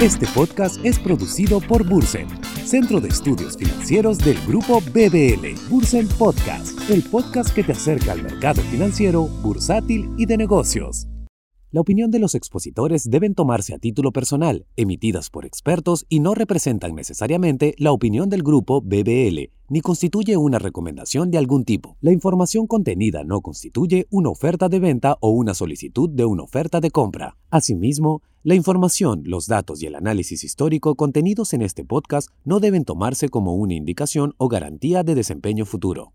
Este podcast es producido por Bursen, Centro de Estudios Financieros del Grupo BBL. Bursen Podcast, el podcast que te acerca al mercado financiero, bursátil y de negocios. La opinión de los expositores deben tomarse a título personal, emitidas por expertos y no representan necesariamente la opinión del grupo BBL, ni constituye una recomendación de algún tipo. La información contenida no constituye una oferta de venta o una solicitud de una oferta de compra. Asimismo, la información, los datos y el análisis histórico contenidos en este podcast no deben tomarse como una indicación o garantía de desempeño futuro.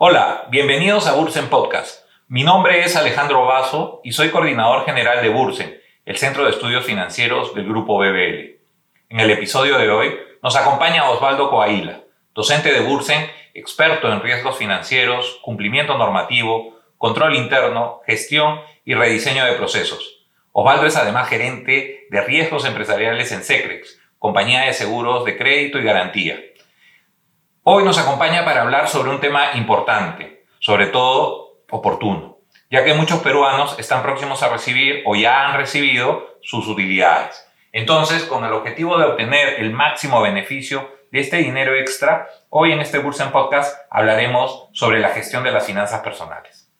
Hola, bienvenidos a Bursen Podcast. Mi nombre es Alejandro Vaso y soy coordinador general de Bursen, el Centro de Estudios Financieros del Grupo BBL. En el episodio de hoy nos acompaña Osvaldo Coaila, docente de Bursen, experto en riesgos financieros, cumplimiento normativo, control interno, gestión y rediseño de procesos. Osvaldo es además gerente de riesgos empresariales en Secrex, compañía de seguros de crédito y garantía. Hoy nos acompaña para hablar sobre un tema importante, sobre todo oportuno, ya que muchos peruanos están próximos a recibir o ya han recibido sus utilidades. Entonces, con el objetivo de obtener el máximo beneficio de este dinero extra, hoy en este Bursen Podcast hablaremos sobre la gestión de las finanzas personales.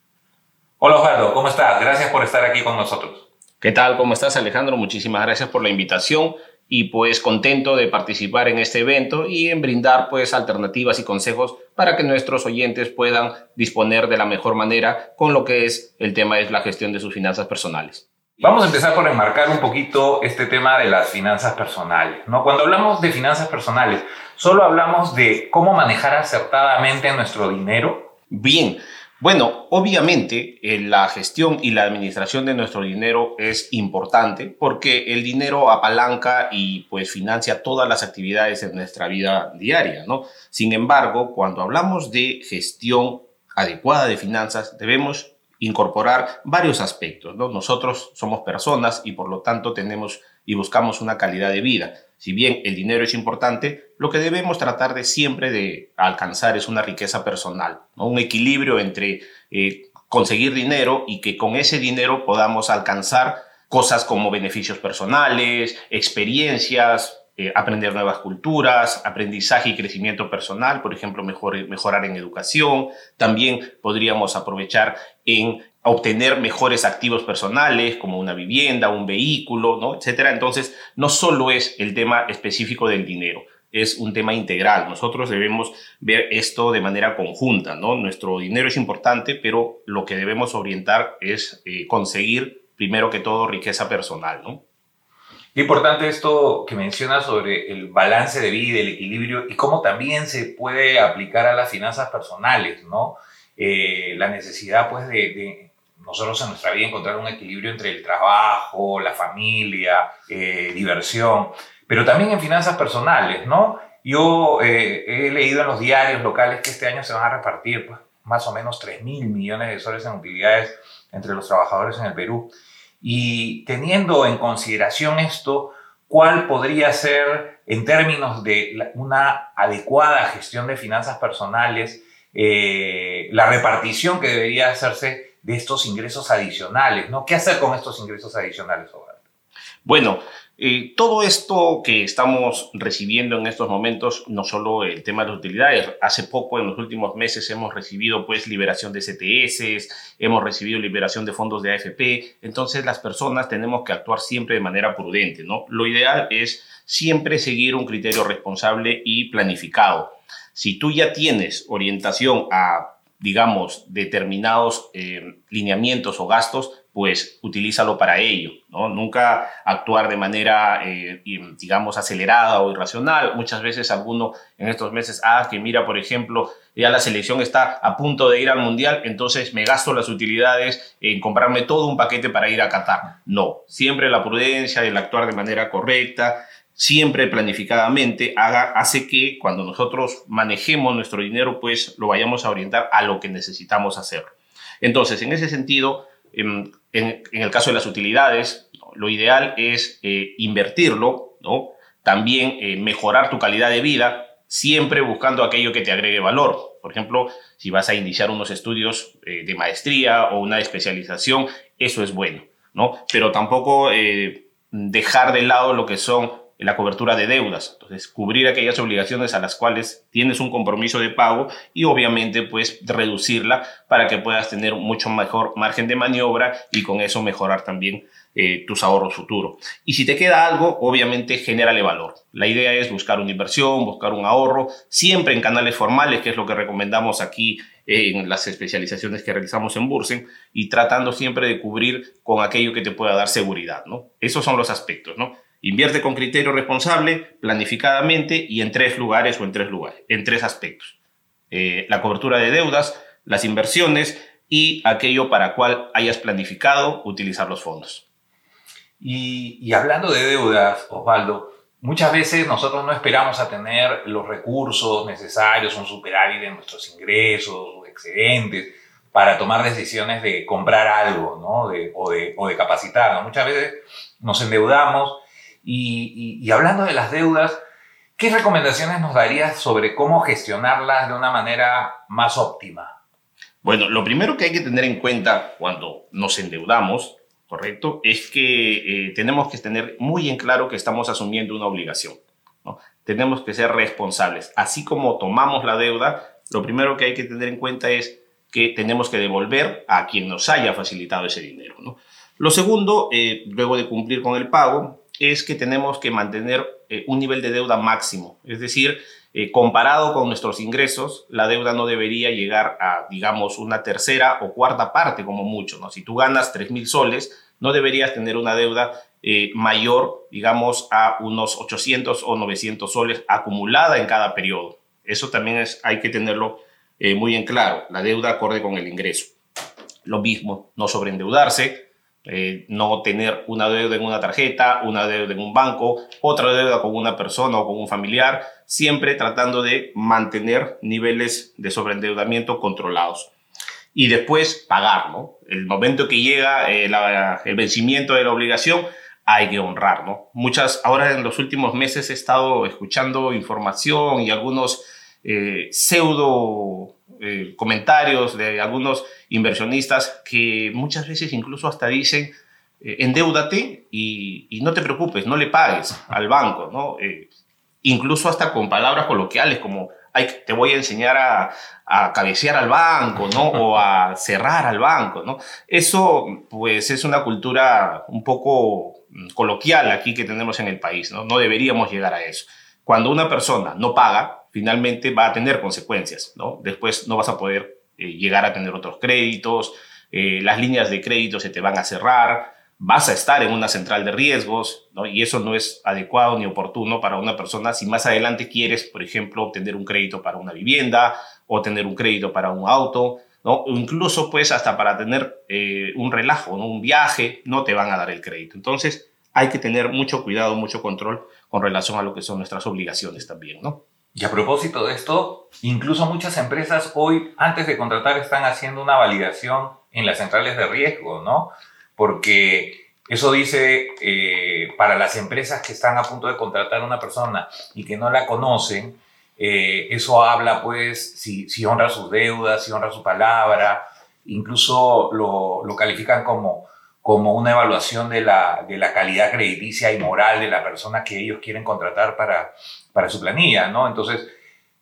Hola Osvaldo, ¿cómo estás? Gracias por estar aquí con nosotros. ¿Qué tal? ¿Cómo estás Alejandro? Muchísimas gracias por la invitación y pues contento de participar en este evento y en brindar pues alternativas y consejos para que nuestros oyentes puedan disponer de la mejor manera con lo que es el tema de la gestión de sus finanzas personales. Vamos a empezar por enmarcar un poquito este tema de las finanzas personales. ¿no? Cuando hablamos de finanzas personales, ¿solo hablamos de cómo manejar acertadamente nuestro dinero? Bien, bueno, obviamente eh, la gestión y la administración de nuestro dinero es importante porque el dinero apalanca y pues financia todas las actividades de nuestra vida diaria, ¿no? Sin embargo, cuando hablamos de gestión adecuada de finanzas, debemos incorporar varios aspectos, ¿no? Nosotros somos personas y por lo tanto tenemos y buscamos una calidad de vida. Si bien el dinero es importante, lo que debemos tratar de siempre de alcanzar es una riqueza personal, un equilibrio entre eh, conseguir dinero y que con ese dinero podamos alcanzar cosas como beneficios personales, experiencias, eh, aprender nuevas culturas, aprendizaje y crecimiento personal, por ejemplo, mejorar en educación. También podríamos aprovechar en obtener mejores activos personales como una vivienda, un vehículo, ¿no? etcétera. Entonces, no solo es el tema específico del dinero, es un tema integral. Nosotros debemos ver esto de manera conjunta, ¿no? Nuestro dinero es importante, pero lo que debemos orientar es eh, conseguir, primero que todo, riqueza personal, ¿no? Qué importante esto que mencionas sobre el balance de vida, el equilibrio y cómo también se puede aplicar a las finanzas personales, ¿no? Eh, la necesidad, pues, de, nosotros en nuestra vida encontrar un equilibrio entre el trabajo, la familia, eh, diversión, pero también en finanzas personales, ¿no? Yo eh, he leído en los diarios locales que este año se van a repartir pues, más o menos 3 mil millones de soles en utilidades entre los trabajadores en el Perú. Y teniendo en consideración esto, ¿cuál podría ser, en términos de una adecuada gestión de finanzas personales, eh, la repartición que debería hacerse de estos ingresos adicionales? ¿no? ¿Qué hacer con estos ingresos adicionales, Bueno, todo esto que estamos recibiendo en estos momentos, no solo el tema de las utilidades, hace poco, en los últimos meses, hemos recibido pues liberación de CTS, hemos recibido liberación de fondos de AFP, entonces las personas tenemos que actuar siempre de manera prudente, ¿no? Lo ideal es siempre seguir un criterio responsable y planificado. Si tú ya tienes orientación a digamos, determinados eh, lineamientos o gastos, pues utilízalo para ello, ¿no? Nunca actuar de manera, eh, digamos, acelerada o irracional. Muchas veces alguno en estos meses, ah, que mira, por ejemplo, ya la selección está a punto de ir al Mundial, entonces me gasto las utilidades en comprarme todo un paquete para ir a Qatar. No, siempre la prudencia, el actuar de manera correcta, siempre planificadamente, haga, hace que cuando nosotros manejemos nuestro dinero, pues lo vayamos a orientar a lo que necesitamos hacer. Entonces, en ese sentido, en, el caso de las utilidades, lo ideal es eh, invertirlo, ¿no? también eh, mejorar tu calidad de vida, siempre buscando aquello que te agregue valor. Por ejemplo, si vas a iniciar unos estudios eh, de maestría o una especialización, eso es bueno. ¿no? Pero tampoco dejar de lado lo que son la cobertura de deudas. Entonces, cubrir aquellas obligaciones a las cuales tienes un compromiso de pago y obviamente pues reducirla para que puedas tener mucho mejor margen de maniobra y con eso mejorar también eh, tus ahorros futuros. Y si te queda algo, obviamente genérale valor. La idea es buscar una inversión, buscar un ahorro, siempre en canales formales, que es lo que recomendamos aquí en las especializaciones que realizamos en Bursen y tratando siempre de cubrir con aquello que te pueda dar seguridad, ¿no? Esos son los aspectos, ¿no? Invierte con criterio responsable, planificadamente y en tres lugares o en tres lugares, en tres aspectos. Eh, la cobertura de deudas, las inversiones y aquello para cual hayas planificado utilizar los fondos. Y, hablando de deudas, Osvaldo, muchas veces nosotros no esperamos a tener los recursos necesarios, un superávit de nuestros ingresos o excedentes para tomar decisiones de comprar algo ¿no? o, de, o de capacitarnos. Muchas veces nos endeudamos y, hablando de las deudas, ¿qué recomendaciones nos darías sobre cómo gestionarlas de una manera más óptima? Bueno, lo primero que hay que tener en cuenta cuando nos endeudamos, ¿correcto? Es que eh, tenemos que tener muy en claro que estamos asumiendo una obligación. Tenemos que ser responsables. Así como tomamos la deuda, lo primero que hay que tener en cuenta es que tenemos que devolver a quien nos haya facilitado ese dinero. Lo segundo, eh, luego de cumplir con el pago, es que tenemos que mantener eh, un nivel de deuda máximo. Es decir, eh, comparado con nuestros ingresos, la deuda no debería llegar a, digamos, una tercera o cuarta parte como mucho. ¿no? Si tú ganas 3 mil soles, no deberías tener una deuda eh, mayor, digamos, a unos 800 o 900 soles acumulada en cada periodo. Eso también es, hay que tenerlo muy en claro, la deuda acorde con el ingreso. Lo mismo, no sobreendeudarse, eh, no tener una deuda en una tarjeta, una deuda en un banco, otra deuda con una persona o con un familiar, siempre tratando de mantener niveles de sobreendeudamiento controlados. Y después pagar, ¿no? El momento que llega eh, el vencimiento de la obligación, hay que honrar, ¿no? Muchas, ahora en los últimos meses he estado escuchando información y algunos eh, pseudo comentarios de algunos inversionistas que muchas veces incluso hasta dicen, eh, endeudate y, no te preocupes, no le pagues al banco, ¿no? Eh, incluso hasta con palabras coloquiales como, Ay, te voy a enseñar a, a, cabecear al banco, ¿no? O a cerrar al banco, ¿no? Eso, pues, es una cultura un poco mm, coloquial aquí que tenemos en el país, ¿no? No deberíamos llegar a eso. Cuando una persona no paga, finalmente va a tener consecuencias, ¿no? Después no vas a poder eh, llegar a tener otros créditos, eh, las líneas de crédito se te van a cerrar, vas a estar en una central de riesgos, ¿no? y eso no es adecuado ni oportuno para una persona si más adelante quieres, por ejemplo, obtener un crédito para una vivienda o tener un crédito para un auto, ¿no? o incluso pues hasta para tener eh, un relajo, ¿no? un viaje, no te van a dar el crédito. Entonces hay que tener mucho cuidado, mucho control con relación a lo que son nuestras obligaciones también, ¿no? Y a propósito de esto, incluso muchas empresas hoy, antes de contratar, están haciendo una validación en las centrales de riesgo, ¿no? Porque eso dice, eh, para las empresas que están a punto de contratar a una persona y que no la conocen, eh, eso habla, pues, si, si, honra sus deudas, si honra su palabra, incluso lo, lo califican como, como una evaluación de la, de la calidad crediticia y moral de la persona que ellos quieren contratar para, para su planilla, ¿no? Entonces,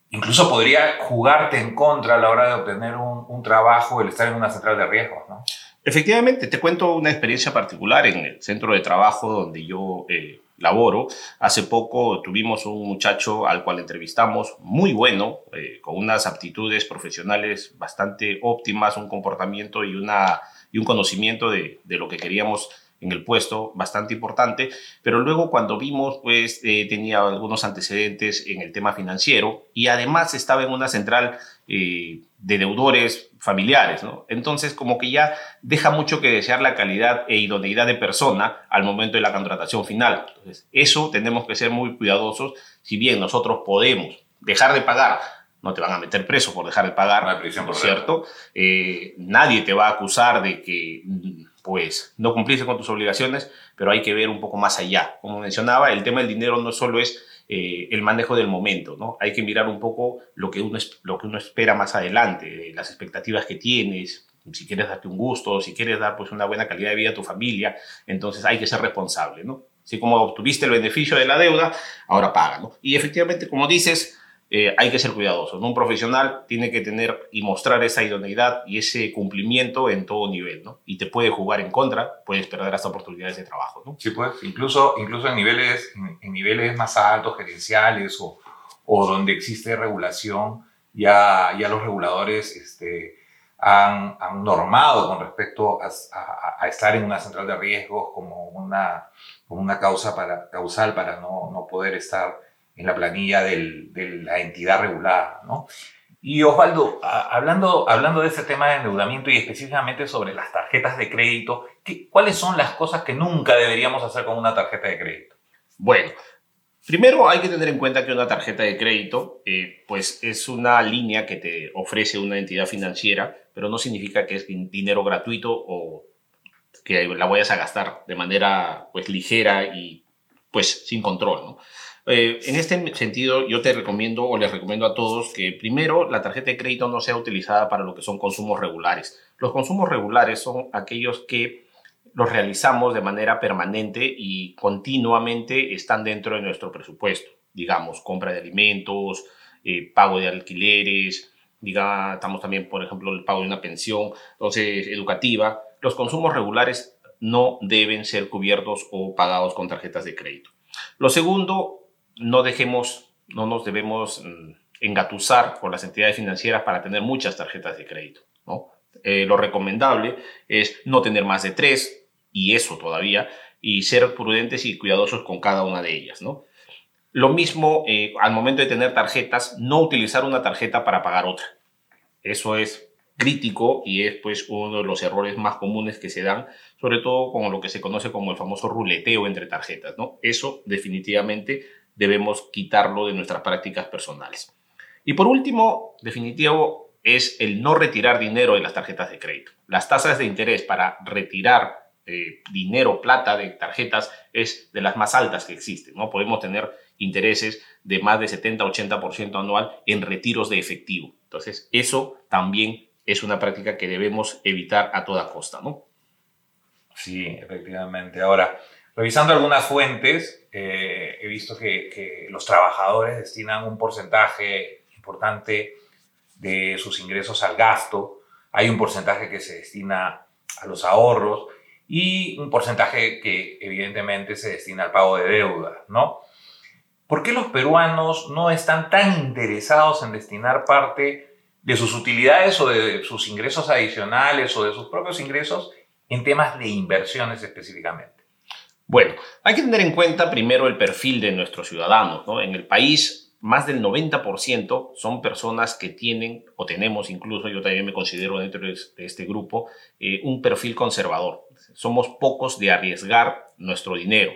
incluso podría jugarte en contra a la hora de obtener un, trabajo el estar en una central de riesgos, ¿no? Efectivamente, te cuento una experiencia particular en el centro de trabajo donde yo eh, laboro. Hace poco tuvimos un muchacho al cual entrevistamos, muy bueno, eh, con unas aptitudes profesionales bastante óptimas, un comportamiento y, una, y un conocimiento de, de lo que queríamos en el puesto, bastante importante, pero luego cuando vimos, pues eh, tenía algunos antecedentes en el tema financiero y además estaba en una central eh, de deudores familiares, ¿no? Entonces, como que ya deja mucho que desear la calidad e idoneidad de persona al momento de la contratación final. Entonces, eso tenemos que ser muy cuidadosos, si bien nosotros podemos dejar de pagar no te van a meter preso por dejar de pagar, no cierto? Eh, nadie te va a acusar de que pues no cumplirse con tus obligaciones, pero hay que ver un poco más allá. Como mencionaba, el tema del dinero no solo es eh, el manejo del momento, ¿no? Hay que mirar un poco lo que uno, lo que uno espera más adelante, las expectativas que tienes, si quieres darte un gusto, si quieres dar pues una buena calidad de vida a tu familia, entonces hay que ser responsable, ¿no? Así como obtuviste el beneficio de la deuda, ahora paga, ¿no? Y efectivamente, como dices, eh, hay que ser cuidadosos. Un profesional tiene que tener y mostrar esa idoneidad y ese cumplimiento en todo nivel, ¿no? Y te puede jugar en contra, puedes perder hasta oportunidades de trabajo, ¿no? Sí, pues, incluso, incluso en, niveles, en, niveles más altos, gerenciales o, o, donde existe regulación, ya, ya los reguladores este, han, han normado con respecto a, a, estar en una central de riesgos como una, como una causa para, causal para no, no poder estar en la planilla de la entidad regulada, ¿no? Y Osvaldo, hablando, hablando de ese tema de endeudamiento y específicamente sobre las tarjetas de crédito, ¿qué, ¿cuáles son las cosas que nunca deberíamos hacer con una tarjeta de crédito? Bueno, primero hay que tener en cuenta que una tarjeta de crédito eh, pues es una línea que te ofrece una entidad financiera, pero no significa que es dinero gratuito o que la vayas a gastar de manera pues ligera y pues sin control, ¿no? Eh, en este sentido, yo te recomiendo o les recomiendo a todos que primero la tarjeta de crédito no sea utilizada para lo que son consumos regulares. Los consumos regulares son aquellos que los realizamos de manera permanente y continuamente están dentro de nuestro presupuesto. Digamos, compra de alimentos, eh, pago de alquileres, digamos, estamos también, por ejemplo, el pago de una pensión, entonces, educativa. Los consumos regulares no deben ser cubiertos o pagados con tarjetas de crédito. Lo segundo no dejemos, no nos debemos mm, engatusar por las entidades financieras para tener muchas tarjetas de crédito. ¿no? Eh, lo recomendable es no tener más de tres, y eso todavía, y ser prudentes y cuidadosos con cada una de ellas. ¿no? Lo mismo eh, al momento de tener tarjetas, no utilizar una tarjeta para pagar otra. Eso es crítico y es pues uno de los errores más comunes que se dan, sobre todo con lo que se conoce como el famoso ruleteo entre tarjetas, ¿no? Eso definitivamente debemos quitarlo de nuestras prácticas personales. Y por último, definitivo, es el no retirar dinero de las tarjetas de crédito. Las tasas de interés para retirar eh, dinero, plata de tarjetas es de las más altas que existen. ¿no? Podemos tener intereses de más de 70-80% anual en retiros de efectivo. Entonces, eso también es una práctica que debemos evitar a toda costa. ¿no? Sí, efectivamente. Ahora, revisando algunas fuentes, eh, he visto que, los trabajadores destinan un porcentaje importante de sus ingresos al gasto, hay un porcentaje que se destina a los ahorros y un porcentaje que evidentemente se destina al pago de deuda, ¿no? ¿Por qué los peruanos no están tan interesados en destinar parte de sus utilidades o de sus ingresos adicionales o de sus propios ingresos en temas de inversiones específicamente? Bueno, hay que tener en cuenta primero el perfil de nuestros ciudadanos. ¿no? En el país, más del 90% son personas que tienen, o tenemos incluso, yo también me considero dentro de este grupo, eh, un perfil conservador. Somos pocos de arriesgar nuestro dinero.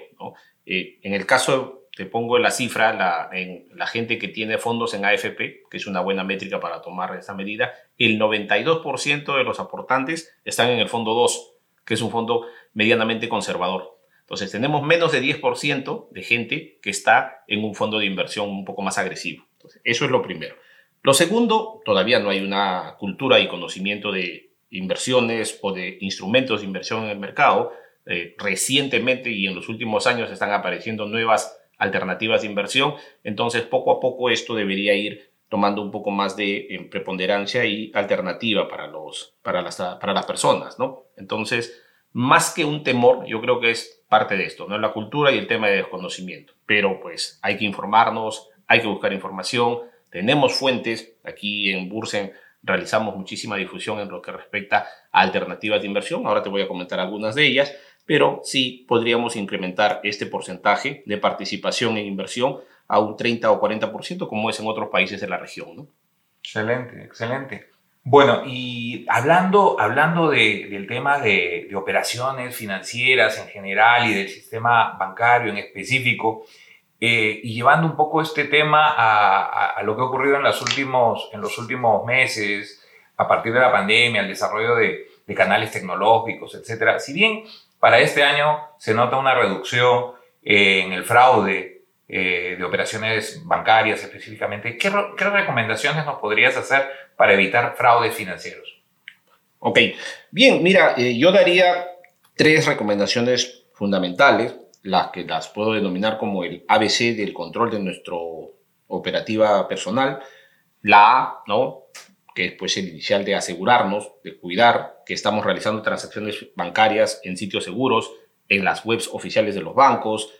Eh, en el caso, te pongo la cifra, la, en la gente que tiene fondos en AFP, que es una buena métrica para tomar esa medida, el 92% de los aportantes están en el fondo 2, que es un fondo medianamente conservador. Entonces tenemos menos de 10% de gente que está en un fondo de inversión un poco más agresivo. eso es lo primero. Lo segundo, todavía no hay una cultura y conocimiento de inversiones o de instrumentos de inversión en el mercado. Eh, recientemente y en los últimos años están apareciendo nuevas alternativas de inversión. Entonces, poco a poco esto debería ir tomando un poco más de eh, preponderancia y alternativa para, los, para, las, para las personas, ¿no? Entonces, más que un temor, yo creo que es parte de esto, ¿no? La cultura y el tema de desconocimiento. Pero pues hay que informarnos, hay que buscar información, tenemos fuentes, aquí en Bursen realizamos muchísima difusión en lo que respecta a alternativas de inversión, ahora te voy a comentar algunas de ellas, pero sí podríamos incrementar este porcentaje de participación en inversión a un 30 o 40%, como es en otros países de la región. ¿no? Excelente, excelente. Bueno, y hablando, hablando del tema de, operaciones financieras en general y del sistema bancario en específico, eh, y llevando un poco este tema a, lo que ha ocurrido en los, últimos, en los últimos meses, a partir de la pandemia, el desarrollo de, canales tecnológicos, etc. Si bien para este año se nota una reducción eh, en el fraude eh, de operaciones bancarias específicamente, ¿qué, ¿qué recomendaciones nos podrías hacer para evitar fraudes financieros? Ok, bien, mira, eh, yo daría tres recomendaciones fundamentales, las que las puedo denominar como el ABC del control de nuestra operativa personal. La A, ¿no? que es pues, el inicial de asegurarnos, de cuidar que estamos realizando transacciones bancarias en sitios seguros, en las webs oficiales de los bancos,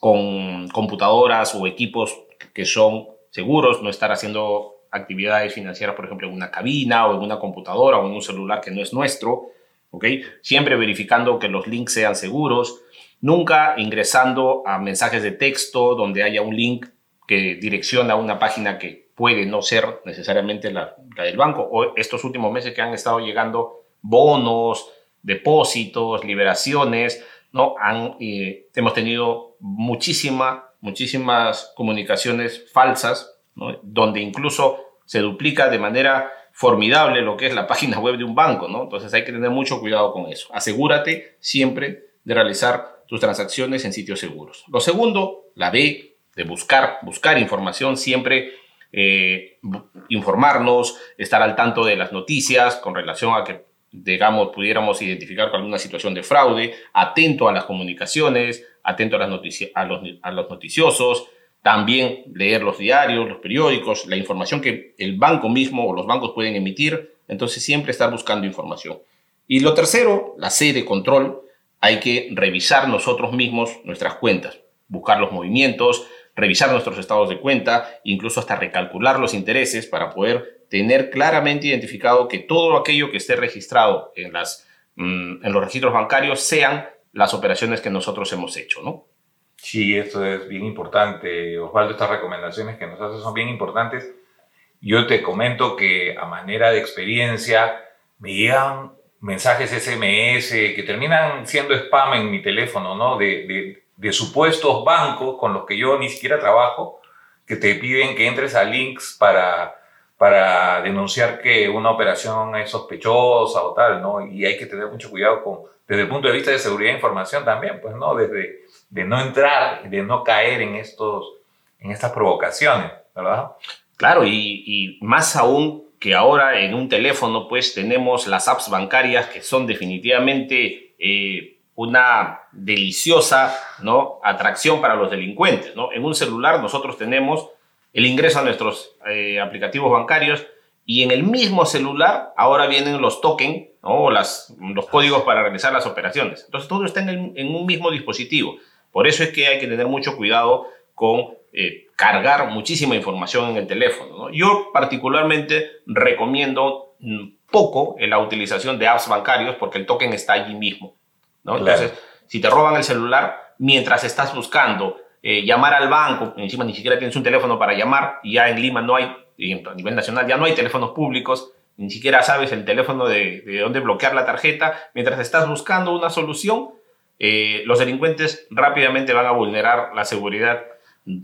con computadoras o equipos que son seguros, no estar haciendo actividades financieras, por ejemplo, en una cabina o en una computadora o en un celular que no es nuestro, ¿ok? Siempre verificando que los links sean seguros, nunca ingresando a mensajes de texto donde haya un link que direcciona a una página que puede no ser necesariamente la, del banco, o estos últimos meses que han estado llegando bonos, depósitos, liberaciones, ¿no? Han, eh, hemos tenido muchísima, muchísimas comunicaciones falsas, donde incluso se duplica de manera formidable lo que es la página web de un banco, ¿no? Entonces hay que tener mucho cuidado con eso. Asegúrate siempre de realizar tus transacciones en sitios seguros. Lo segundo, la B, de buscar, buscar información siempre eh, informarnos, estar al tanto de las noticias con relación a que, digamos, pudiéramos identificar con alguna situación de fraude, atento a las comunicaciones, atento a, las a, los, a los noticiosos, también leer los diarios, los periódicos, la información que el banco mismo o los bancos pueden emitir, entonces siempre estar buscando información. Y lo tercero, la C de control, hay que revisar nosotros mismos nuestras cuentas, buscar los movimientos, revisar nuestros estados de cuenta, incluso hasta recalcular los intereses para poder tener claramente identificado que todo aquello que esté registrado en, las, mm, en los registros bancarios sean las operaciones que nosotros hemos hecho, ¿no? Sí, esto es bien importante, Osvaldo, estas recomendaciones que nos haces son bien importantes. Yo te comento que a manera de experiencia me llegan mensajes SMS que terminan siendo spam en mi teléfono, ¿no? de de supuestos bancos con los que yo ni siquiera trabajo, que te piden que entres a links para, para denunciar que una operación es sospechosa o tal, ¿no? Y hay que tener mucho cuidado con, desde el punto de vista de seguridad de información también, pues, ¿no? Desde de no entrar, de no caer en, estos, en estas provocaciones, ¿verdad? Claro, y, más aún que ahora en un teléfono, pues tenemos las apps bancarias que son definitivamente... Eh, una deliciosa ¿no? atracción para los delincuentes. ¿no? En un celular nosotros tenemos el ingreso a nuestros eh, aplicativos bancarios y en el mismo celular ahora vienen los tokens o las, los códigos para realizar las operaciones. Entonces todo está en, en, un mismo dispositivo. Por eso es que hay que tener mucho cuidado con eh, cargar muchísima información en el teléfono. ¿no? Yo particularmente recomiendo mm, poco la utilización de apps bancarios porque el token está allí mismo. Entonces, si te roban el celular mientras estás buscando eh, llamar al banco, encima ni siquiera tienes un teléfono para llamar, y ya en Lima no hay, a nivel nacional ya no hay teléfonos públicos, ni siquiera sabes el teléfono de, de dónde bloquear la tarjeta, mientras estás buscando una solución, eh, los delincuentes rápidamente van a vulnerar la seguridad,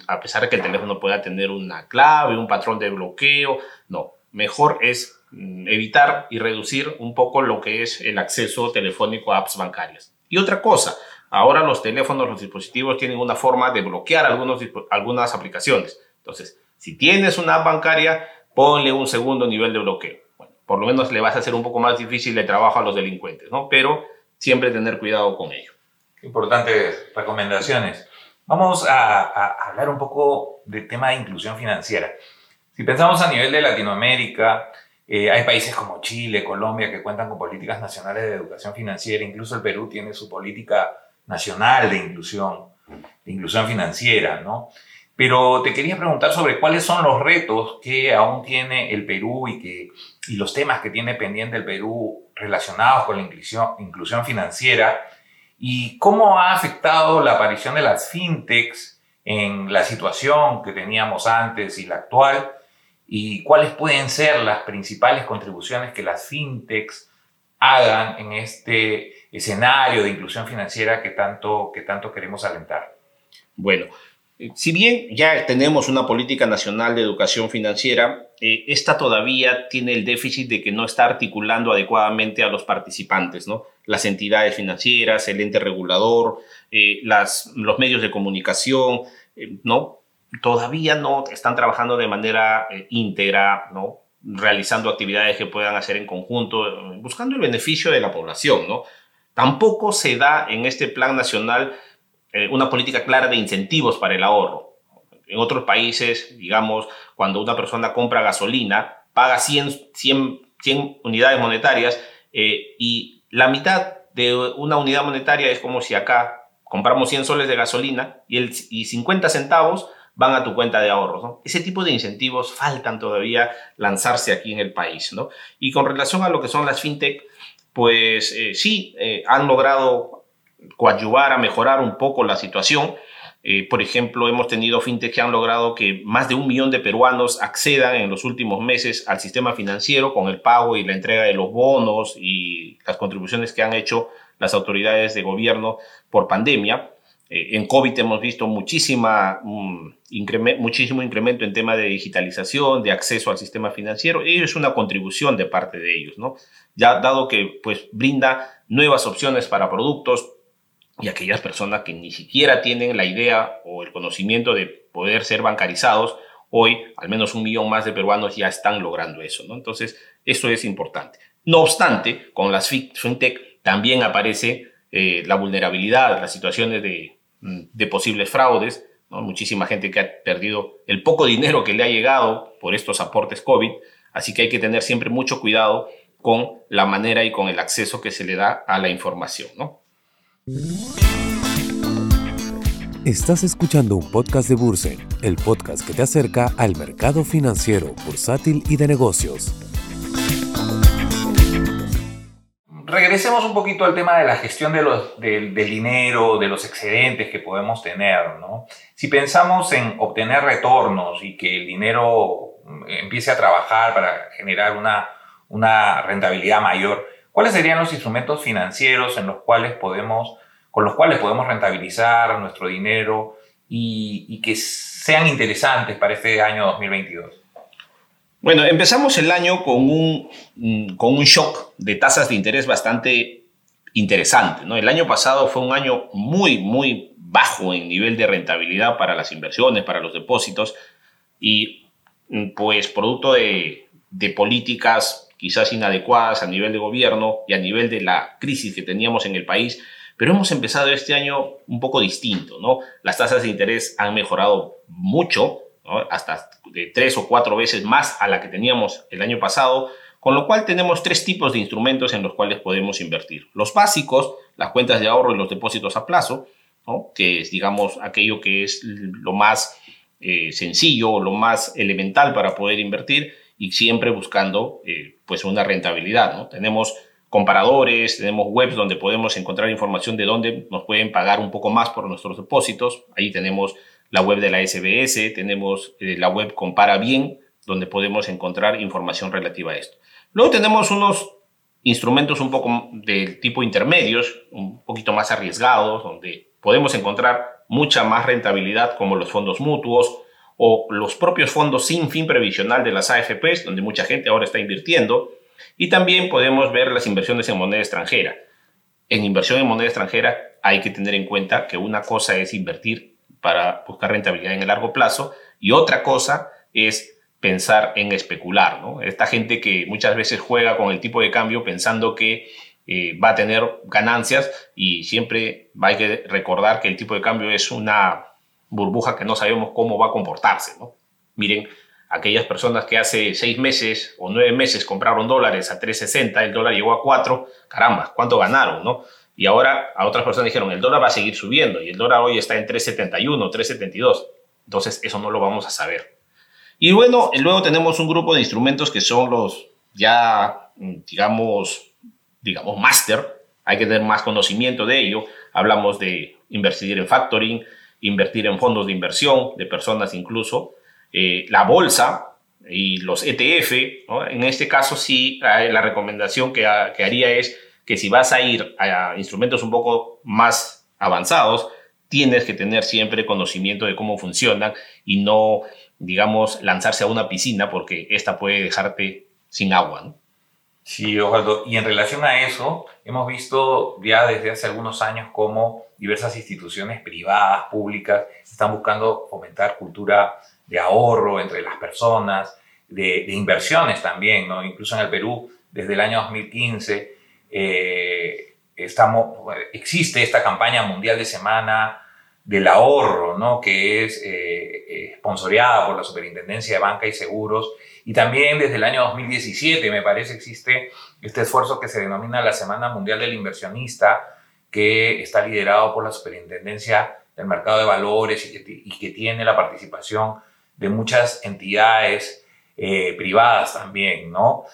a pesar de que el teléfono pueda tener una clave, un patrón de bloqueo, no, mejor es mm, evitar y reducir un poco lo que es el acceso telefónico a apps bancarias. Y otra cosa, ahora los teléfonos, los dispositivos tienen una forma de bloquear algunos, algunas aplicaciones. Entonces, si tienes una app bancaria, ponle un segundo nivel de bloqueo. Bueno, por lo menos le vas a hacer un poco más difícil el trabajo a los delincuentes, ¿no? Pero siempre tener cuidado con ello. Importantes recomendaciones. Vamos a, a hablar un poco del tema de inclusión financiera. Si pensamos a nivel de Latinoamérica, eh, hay países como Chile, Colombia, que cuentan con políticas nacionales de educación financiera. Incluso el Perú tiene su política nacional de inclusión, de inclusión financiera, ¿no? Pero te quería preguntar sobre cuáles son los retos que aún tiene el Perú y, que, y los temas que tiene pendiente el Perú relacionados con la inclusión, inclusión financiera y cómo ha afectado la aparición de las fintechs en la situación que teníamos antes y la actual y cuáles pueden ser las principales contribuciones que las fintechs hagan en este escenario de inclusión financiera que tanto, que tanto queremos alentar. Bueno, si bien ya tenemos una política nacional de educación financiera, eh, esta todavía tiene el déficit de que no está articulando adecuadamente a los participantes, ¿no? Las entidades financieras, el ente regulador, eh, los medios de comunicación, ¿no? todavía no están trabajando de manera eh, íntegra, ¿no? realizando actividades que puedan hacer en conjunto, buscando el beneficio de la población, ¿no? Tampoco se da en este plan nacional eh, una política clara de incentivos para el ahorro. En otros países, digamos, cuando una persona compra gasolina, paga 100, 100, 100 unidades monetarias eh, y la mitad de una unidad monetaria es como si acá compramos 100 soles de gasolina y, el, y 50 centavos van a tu cuenta de ahorros. Ese tipo de incentivos faltan todavía lanzarse aquí en el país. ¿no? Y con relación a lo que son las fintech, pues eh, sí, han logrado coadyuvar a mejorar un poco la situación. Eh, por ejemplo, hemos tenido fintech que han logrado que más de un millón de peruanos accedan en los últimos meses al sistema financiero con el pago y la entrega de los bonos y las contribuciones que han hecho las autoridades de gobierno por pandemia. Eh, en COVID hemos visto muchísima, um, muchísimo incremento en tema de digitalización, de acceso al sistema financiero. Y es una contribución de parte de ellos, ¿no? Ya dado que pues, brinda nuevas opciones para productos y aquellas personas que ni siquiera tienen la idea o el conocimiento de poder ser bancarizados, hoy al menos un millón más de peruanos ya están logrando eso, ¿no? Entonces, eso es importante. No obstante, con las fintech también aparece eh, la vulnerabilidad, las situaciones de Mm, de posibles fraudes, muchísima gente que ha perdido el poco dinero que le ha llegado por estos aportes COVID, así que hay que tener siempre mucho cuidado con la manera y con el acceso que se le da a la información. Estás escuchando un podcast de Bursen, el podcast que te acerca al mercado financiero, bursátil y de negocios. regresemos un poquito al tema de la gestión de los, del dinero, de los excedentes que podemos tener. ¿no? Si pensamos en obtener retornos y que el dinero mm, empiece a trabajar para generar una, una rentabilidad mayor, ¿cuáles serían los instrumentos financieros en los cuales podemos, con los cuales podemos rentabilizar nuestro dinero y, que sean interesantes para este año 2022? Bueno, empezamos el año con un, mm, con un shock de tasas de interés bastante interesante. ¿no? El año pasado fue un año muy, muy bajo en nivel de rentabilidad para las inversiones, para los depósitos, y mm, pues producto de, de políticas quizás inadecuadas a nivel de gobierno y a nivel de la crisis que teníamos en el país, pero hemos empezado este año un poco distinto, ¿no? Las tasas de interés han mejorado mucho, hasta de tres o cuatro veces más a la que teníamos el año pasado, con lo cual tenemos tres tipos de instrumentos en los cuales podemos invertir. Los básicos, las cuentas de ahorro y los depósitos a plazo, que es, digamos, aquello que es lo más eh, sencillo, lo más elemental para poder invertir y siempre buscando eh, pues una rentabilidad. ¿no? Tenemos comparadores, tenemos webs donde podemos encontrar información de dónde nos pueden pagar un poco más por nuestros depósitos. Ahí tenemos la web de la SBS, tenemos eh, la web Compara Bien, donde podemos encontrar información relativa a esto. Luego tenemos unos instrumentos un poco del tipo intermedios, un poquito más arriesgados, donde podemos encontrar mucha más rentabilidad, como los fondos mutuos o los propios fondos sin fin previsional de las AFPs, donde mucha gente ahora está invirtiendo. Y también podemos ver las inversiones en moneda extranjera. En inversión en moneda extranjera hay que tener en cuenta que una cosa es invertir para buscar rentabilidad en el largo plazo y otra cosa es pensar en especular. ¿no? Esta gente que muchas veces juega con el tipo de cambio pensando que eh, va a tener ganancias y siempre hay que recordar que el tipo de cambio es una burbuja que no sabemos cómo va a comportarse. ¿no? Miren, aquellas personas que hace seis meses o nueve meses compraron dólares a 3.60, el dólar llegó a 4, caramba, ¿cuánto ganaron? ¿no? Y ahora a otras personas dijeron, el dólar va a seguir subiendo y el dólar hoy está en 3.71, 3.72. Entonces eso no lo vamos a saber. Y bueno, luego tenemos un grupo de instrumentos que son los ya, digamos, digamos, máster. Hay que tener más conocimiento de ello. Hablamos de invertir en factoring, invertir en fondos de inversión, de personas incluso, eh, la bolsa y los ETF. En este caso sí, la recomendación que, que haría es que si vas a ir a instrumentos un poco más avanzados, tienes que tener siempre conocimiento de cómo funcionan y no, digamos, lanzarse a una piscina porque esta puede dejarte sin agua. Sí, Osvaldo. Y en relación a eso, hemos visto ya desde hace algunos años cómo diversas instituciones privadas, públicas, están buscando fomentar cultura de ahorro entre las personas, de, inversiones también, ¿no? Incluso en el Perú, desde el año 2015, eh, estamos, existe esta campaña mundial de semana del ahorro, ¿no? que es eh, sponsoreada por la Superintendencia de Banca y Seguros. Y también desde el año 2017, me parece, existe este esfuerzo que se denomina la Semana Mundial del Inversionista, que está liderado por la Superintendencia del Mercado de Valores y que, tiene la participación de muchas entidades eh, privadas también, ¿no?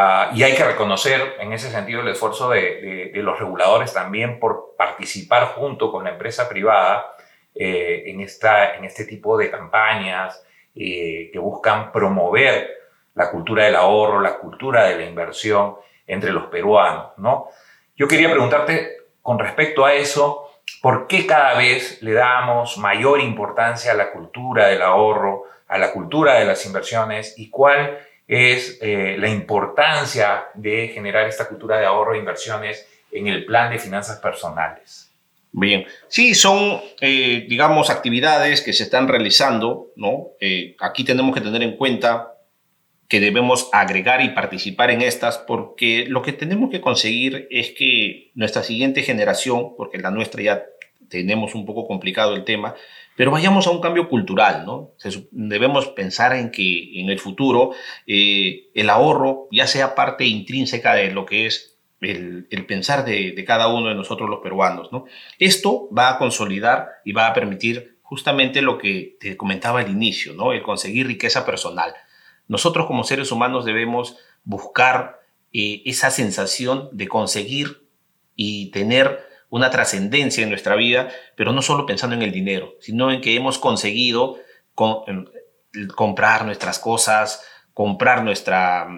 Ah, y hay que reconocer en ese sentido el esfuerzo de, los reguladores también por participar junto con la empresa privada eh, en, esta, en este tipo de campañas eh, que buscan promover la cultura del ahorro, la cultura de la inversión entre los peruanos. ¿no? Yo quería preguntarte con respecto a eso, ¿por qué cada vez le damos mayor importancia a la cultura del ahorro, a la cultura de las inversiones y cuál es eh, la importancia de generar esta cultura de ahorro e inversiones en el plan de finanzas personales. Bien, sí, son, eh, digamos, actividades que se están realizando, ¿no? Eh, aquí tenemos que tener en cuenta que debemos agregar y participar en estas porque lo que tenemos que conseguir es que nuestra siguiente generación, porque la nuestra ya tenemos un poco complicado el tema, pero vayamos a un cambio cultural, ¿no? Debemos pensar en que en el futuro eh, el ahorro ya sea parte intrínseca de lo que es el, pensar de, cada uno de nosotros los peruanos, ¿no? Esto va a consolidar y va a permitir justamente lo que te comentaba al inicio, ¿no? El conseguir riqueza personal. Nosotros como seres humanos debemos buscar eh, esa sensación de conseguir y tener una trascendencia en nuestra vida, pero no solo pensando en el dinero, sino en que hemos conseguido comprar nuestras cosas, comprar nuestra,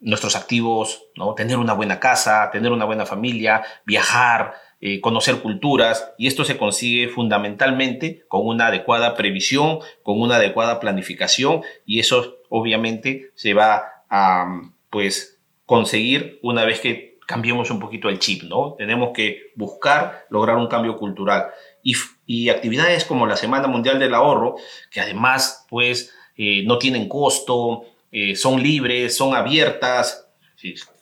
nuestros activos, tener una buena casa, tener una buena familia, viajar, eh, conocer culturas, y esto se consigue fundamentalmente con una adecuada previsión, con una adecuada planificación, y eso obviamente se va a pues, conseguir una vez que cambiemos un poquito el chip, ¿no? Tenemos que buscar lograr un cambio cultural. Y, actividades como la Semana Mundial del Ahorro, que además, pues, eh, no tienen costo, eh, son libres, son abiertas,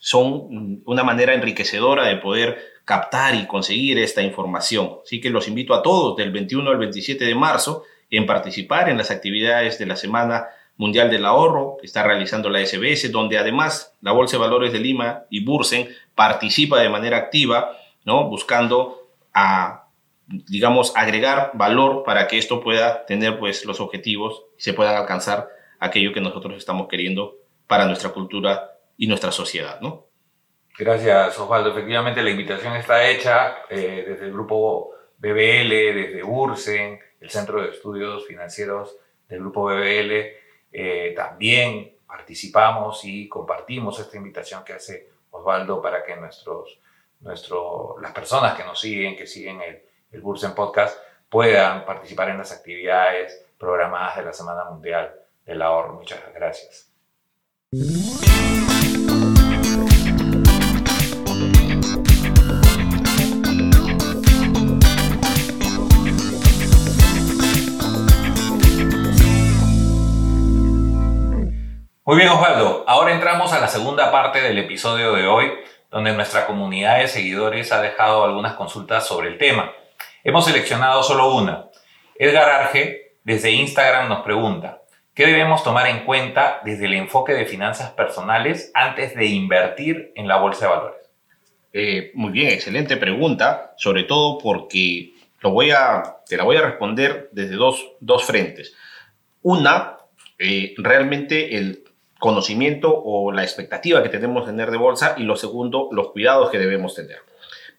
son una manera enriquecedora de poder captar y conseguir esta información. Así que los invito a todos del 21 al 27 de marzo en participar en las actividades de la Semana Mundial del Ahorro que está realizando la SBS, donde además la Bolsa de Valores de Lima y Bursen participa de manera activa, ¿no? buscando a, digamos, agregar valor para que esto pueda tener pues, los objetivos y se puedan alcanzar aquello que nosotros estamos queriendo para nuestra cultura y nuestra sociedad. ¿no? Gracias, Osvaldo. Efectivamente, la invitación está hecha eh, desde el grupo BBL, desde Bursen, el Centro de Estudios Financieros del grupo BBL eh, también participamos y compartimos esta invitación que hace Osvaldo para que nuestros, nuestro, las personas que nos siguen, que siguen el, el Bursen Podcast, puedan participar en las actividades programadas de la Semana Mundial del Ahorro. Muchas gracias. Muy bien, Osvaldo. Ahora entramos a la segunda parte del episodio de hoy, donde nuestra comunidad de seguidores ha dejado algunas consultas sobre el tema. Hemos seleccionado solo una. Edgar Arge, desde Instagram, nos pregunta, ¿qué debemos tomar en cuenta desde el enfoque de finanzas personales antes de invertir en la bolsa de valores? Eh, muy bien, excelente pregunta, sobre todo porque lo voy a, te la voy a responder desde dos, dos frentes. Una, eh, realmente el conocimiento o la expectativa que tenemos de tener de bolsa y lo segundo, los cuidados que debemos tener.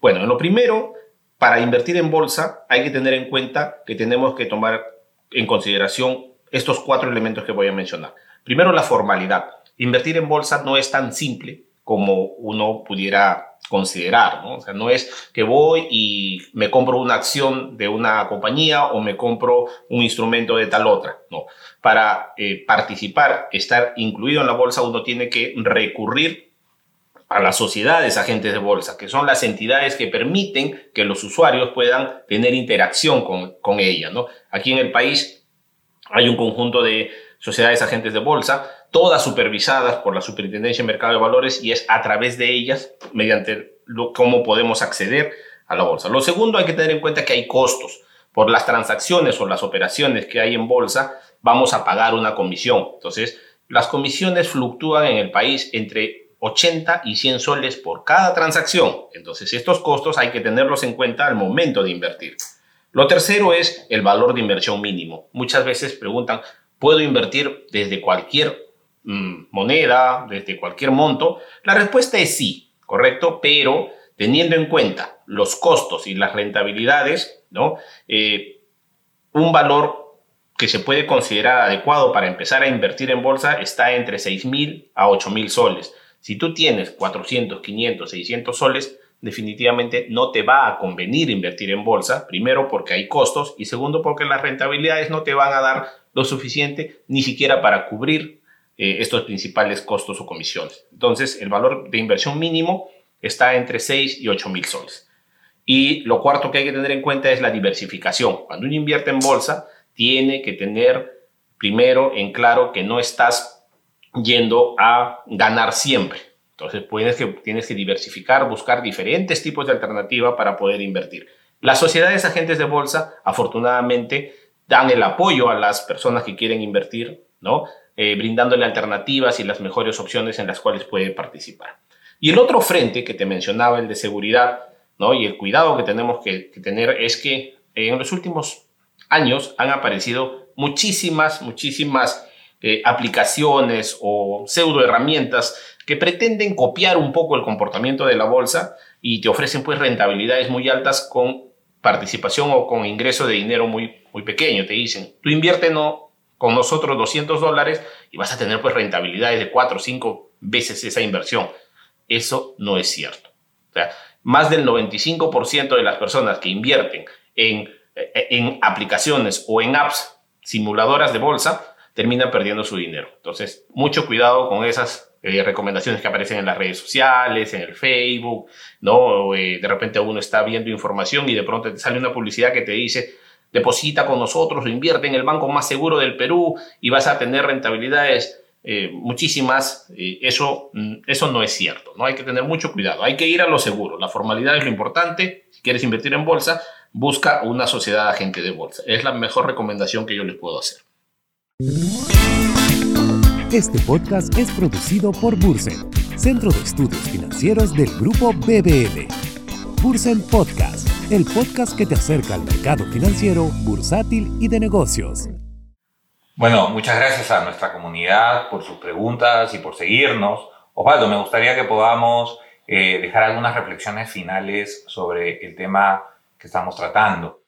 Bueno, en lo primero, para invertir en bolsa hay que tener en cuenta que tenemos que tomar en consideración estos cuatro elementos que voy a mencionar. Primero, la formalidad. Invertir en bolsa no es tan simple como uno pudiera considerar, ¿no? O sea, no es que voy y me compro una acción de una compañía o me compro un instrumento de tal otra, no. Para eh, participar, estar incluido en la bolsa, uno tiene que recurrir a las sociedades agentes de bolsa, que son las entidades que permiten que los usuarios puedan tener interacción con, con ella, ¿no? Aquí en el país hay un conjunto de sociedades agentes de bolsa, todas supervisadas por la Superintendencia de Mercado de Valores y es a través de ellas, mediante cómo podemos acceder a la bolsa. Lo segundo, hay que tener en cuenta que hay costos. Por las transacciones o las operaciones que hay en bolsa, vamos a pagar una comisión. Entonces, las comisiones fluctúan en el país entre 80 y 100 soles por cada transacción. Entonces, estos costos hay que tenerlos en cuenta al momento de invertir. Lo tercero es el valor de inversión mínimo. Muchas veces preguntan, ¿puedo invertir desde cualquier mm, moneda, desde cualquier monto? La respuesta es sí, correcto, pero teniendo en cuenta los costos y las rentabilidades, ¿no? Eh, un valor que se puede considerar adecuado para empezar a invertir en bolsa está entre 6.000 a 8.000 soles. Si tú tienes 400, 500, 600 soles, definitivamente no te va a convenir invertir en bolsa, primero porque hay costos y segundo porque las rentabilidades no te van a dar lo suficiente ni siquiera para cubrir eh, estos principales costos o comisiones. Entonces, el valor de inversión mínimo está entre 6 y 8 mil soles. Y lo cuarto que hay que tener en cuenta es la diversificación. Cuando uno invierte en bolsa, tiene que tener primero en claro que no estás yendo a ganar siempre entonces, tienes que, tienes que diversificar, buscar diferentes tipos de alternativa para poder invertir. Las sociedades agentes de bolsa, afortunadamente, dan el apoyo a las personas que quieren invertir, ¿no? Eh, brindándole alternativas y las mejores opciones en las cuales pueden participar. Y el otro frente que te mencionaba, el de seguridad, ¿no? Y el cuidado que tenemos que, tener es que en los últimos años han aparecido muchísimas, muchísimas eh, aplicaciones o pseudo herramientas que pretenden copiar un poco el comportamiento de la bolsa y te ofrecen pues rentabilidades muy altas con participación o con ingreso de dinero muy, muy pequeño. Te dicen, tú invierte no, con nosotros 200 dólares y vas a tener pues rentabilidades de 4 o 5 veces esa inversión. Eso no es cierto. O sea, más del 95% de las personas que invierten en, en aplicaciones o en apps simuladoras de bolsa terminan perdiendo su dinero. Entonces, mucho cuidado con esas eh, recomendaciones que aparecen en las redes sociales, en el Facebook, ¿no? Eh, de repente uno está viendo información y de pronto te sale una publicidad que te dice, deposita con nosotros o invierte en el banco más seguro del Perú y vas a tener rentabilidades eh, muchísimas. eso, mm, eso no es cierto, ¿no? Hay que tener mucho cuidado, hay que ir a lo seguro. La formalidad es lo importante. Si quieres invertir en bolsa, busca una sociedad agente de bolsa. Es la mejor recomendación que yo les puedo hacer. Este podcast es producido por Bursen, Centro de Estudios Financieros del Grupo BBL. Bursen Podcast, el podcast que te acerca al mercado financiero, bursátil y de negocios. Bueno, muchas gracias a nuestra comunidad por sus preguntas y por seguirnos. Osvaldo, me gustaría que podamos eh, dejar algunas reflexiones finales sobre el tema que estamos tratando.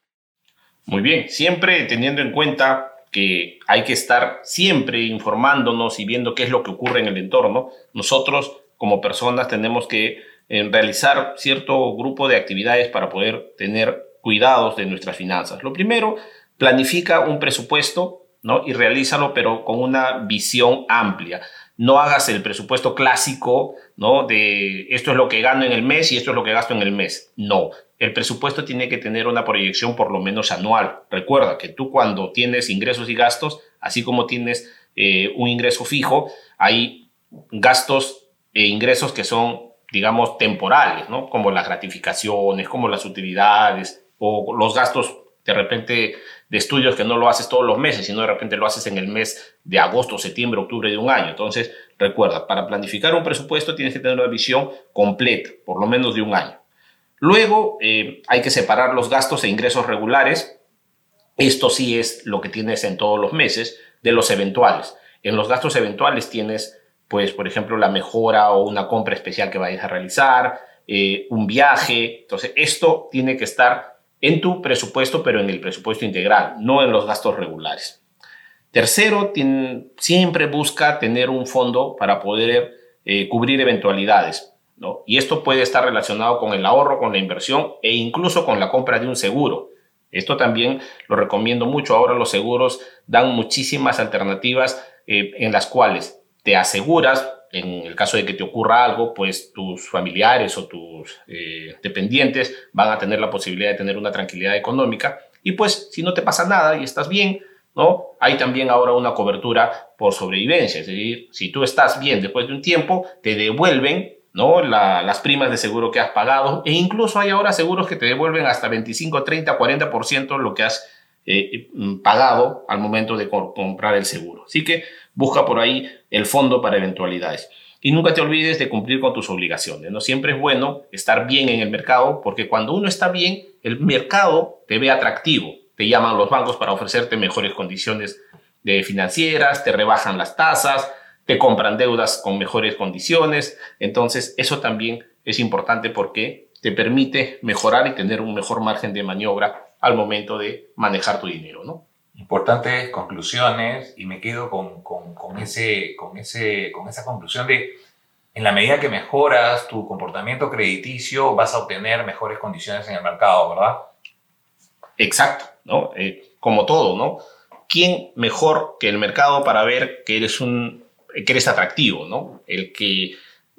Muy bien, siempre teniendo en cuenta que hay que estar siempre informándonos y viendo qué es lo que ocurre en el entorno. Nosotros como personas tenemos que eh, realizar cierto grupo de actividades para poder tener cuidados de nuestras finanzas. Lo primero, planifica un presupuesto ¿no? y realízalo pero con una visión amplia. No hagas el presupuesto clásico, ¿no? De esto es lo que gano en el mes y esto es lo que gasto en el mes. No, el presupuesto tiene que tener una proyección por lo menos anual. Recuerda que tú cuando tienes ingresos y gastos, así como tienes eh, un ingreso fijo, hay gastos e ingresos que son, digamos, temporales, ¿no? Como las gratificaciones, como las utilidades o los gastos de repente de estudios que no lo haces todos los meses, sino de repente lo haces en el mes de agosto, septiembre, octubre de un año. Entonces, recuerda, para planificar un presupuesto tienes que tener una visión completa, por lo menos de un año. Luego eh, hay que separar los gastos e ingresos regulares. Esto sí es lo que tienes en todos los meses de los eventuales. En los gastos eventuales tienes, pues, por ejemplo, la mejora o una compra especial que vayas a realizar, eh, un viaje. Entonces, esto tiene que estar en tu presupuesto, pero en el presupuesto integral, no en los gastos regulares. Tercero, siempre busca tener un fondo para poder eh, cubrir eventualidades. Y esto puede estar relacionado con el ahorro, con la inversión e incluso con la compra de un seguro. Esto también lo recomiendo mucho. Ahora los seguros dan muchísimas alternativas eh, en las cuales te aseguras, en el caso de que te ocurra algo, pues tus familiares o tus eh, dependientes van a tener la posibilidad de tener una tranquilidad económica. Y pues si no te pasa nada y estás bien, ¿no? Hay también ahora una cobertura por sobrevivencia, es decir, si tú estás bien después de un tiempo, te devuelven ¿no? las primas de seguro que has pagado e incluso hay ahora seguros que te devuelven hasta 25, 30, 40% lo que has eh, pagado al momento de comprar el seguro. Así que busca por ahí el fondo para eventualidades. Y nunca te olvides de cumplir con tus obligaciones. ¿no? Siempre es bueno estar bien en el mercado porque cuando uno está bien, el mercado te ve atractivo. Te llaman los bancos para ofrecerte mejores condiciones de financieras, te rebajan las tasas, compran deudas con mejores condiciones. Entonces, eso también es importante porque te permite mejorar y tener un mejor margen de maniobra al momento de manejar tu dinero, ¿no? importantes conclusiones y me quedo con, con, ese, con, ese, con esa conclusión de, en la medida que mejoras tu comportamiento crediticio, vas a obtener mejores condiciones en el mercado, ¿verdad? Exacto, ¿no? Eh, como todo, ¿no? ¿Quién mejor que el mercado para ver que eres un que eres atractivo, ¿no? El que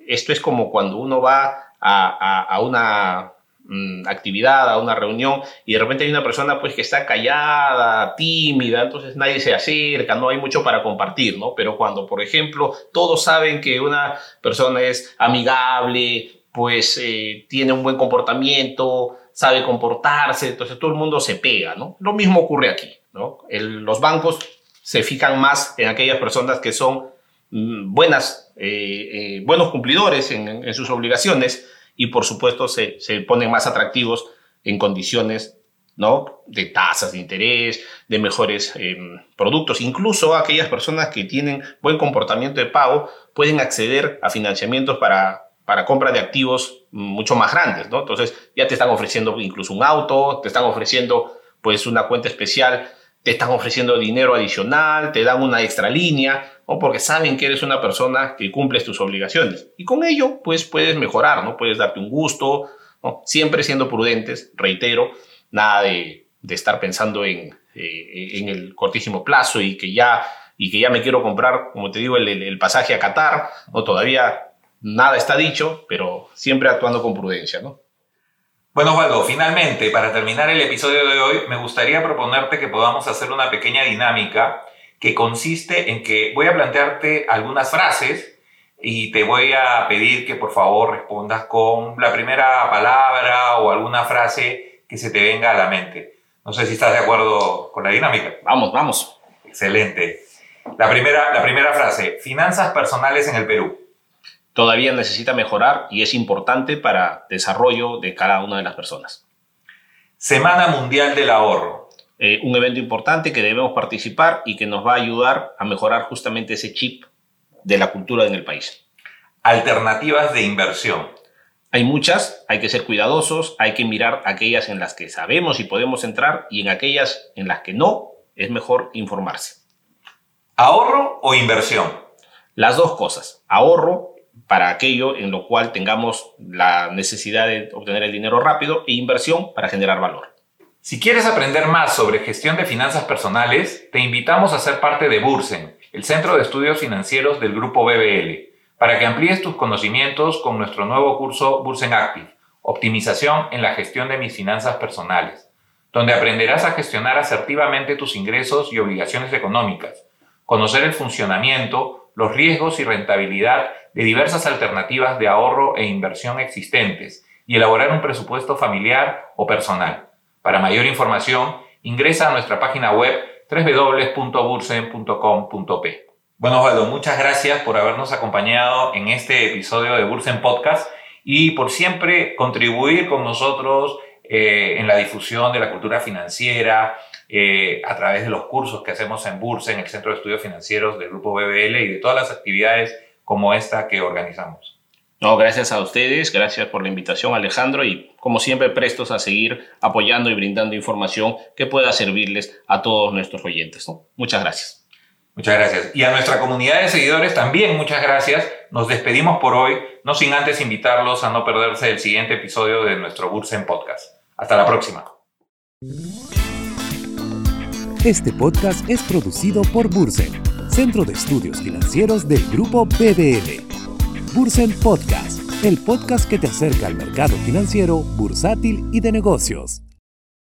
esto es como cuando uno va a, a una Mm, actividad, a una reunión, y de repente hay una persona pues que está callada, tímida, entonces nadie se acerca, no hay mucho para compartir, ¿no? Pero cuando, por ejemplo, todos saben que una persona es amigable, pues eh, tiene un buen comportamiento, sabe comportarse, entonces todo el mundo se pega, ¿no? Lo mismo ocurre aquí, ¿no? los bancos se fijan más en aquellas personas que son buenas, eh, eh, buenos cumplidores en, en sus obligaciones, y por supuesto se, se ponen más atractivos en condiciones ¿no? de tasas de interés, de mejores em, productos. Incluso aquellas personas que tienen buen comportamiento de pago pueden acceder a financiamientos para, para compra de activos mucho más grandes. ¿no? Entonces ya te están ofreciendo incluso un auto, te están ofreciendo pues una cuenta especial, te están ofreciendo dinero adicional, te dan una extra línea o porque saben que eres una persona que cumples tus obligaciones. Y con ello, pues puedes mejorar, ¿no? Puedes darte un gusto, ¿no? Siempre siendo prudentes, reitero, nada de, estar pensando en, eh, en, el cortísimo plazo y que ya y que ya me quiero comprar, como te digo, el, pasaje a Qatar, o todavía nada está dicho, pero siempre actuando con prudencia, ¿no? Bueno, Waldo, finalmente, para terminar el episodio de hoy, me gustaría proponerte que podamos hacer una pequeña dinámica que consiste en que voy a plantearte algunas frases y te voy a pedir que por favor respondas con la primera palabra o alguna frase que se te venga a la mente. No sé si estás de acuerdo con la dinámica. Vamos, vamos. Excelente. La primera, la primera frase, finanzas personales en el Perú. Todavía necesita mejorar y es importante para desarrollo de cada una de las personas. Semana Mundial del Ahorro. Eh, un evento importante que debemos participar y que nos va a ayudar a mejorar justamente ese chip de la cultura en el país. Alternativas de inversión. Hay muchas, hay que ser cuidadosos, hay que mirar aquellas en las que sabemos y podemos entrar y en aquellas en las que no, es mejor informarse. ¿Ahorro o inversión? Las dos cosas. Ahorro para aquello en lo cual tengamos la necesidad de obtener el dinero rápido e inversión para generar valor. Si quieres aprender más sobre gestión de finanzas personales, te invitamos a ser parte de Bursen, el Centro de Estudios Financieros del Grupo BBL, para que amplíes tus conocimientos con nuestro nuevo curso Bursen Active, Optimización en la gestión de mis finanzas personales, donde aprenderás a gestionar asertivamente tus ingresos y obligaciones económicas, conocer el funcionamiento, los riesgos y rentabilidad de diversas alternativas de ahorro e inversión existentes y elaborar un presupuesto familiar o personal. Para mayor información, ingresa a nuestra página web www.bursen.com.p. Bueno, Osvaldo, muchas gracias por habernos acompañado en este episodio de Bursen Podcast y por siempre contribuir con nosotros eh, en la difusión de la cultura financiera eh, a través de los cursos que hacemos en Bursen, el Centro de Estudios Financieros del Grupo BBL y de todas las actividades como esta que organizamos. No, gracias a ustedes, gracias por la invitación Alejandro y como siempre prestos a seguir apoyando y brindando información que pueda servirles a todos nuestros oyentes. Muchas gracias. Muchas gracias. Y a nuestra comunidad de seguidores también muchas gracias. Nos despedimos por hoy, no sin antes invitarlos a no perderse el siguiente episodio de nuestro Bursen Podcast. Hasta la próxima. Este podcast es producido por Bursen, Centro de Estudios Financieros del Grupo BBL. Bursen Podcast, el podcast que te acerca al mercado financiero, bursátil y de negocios.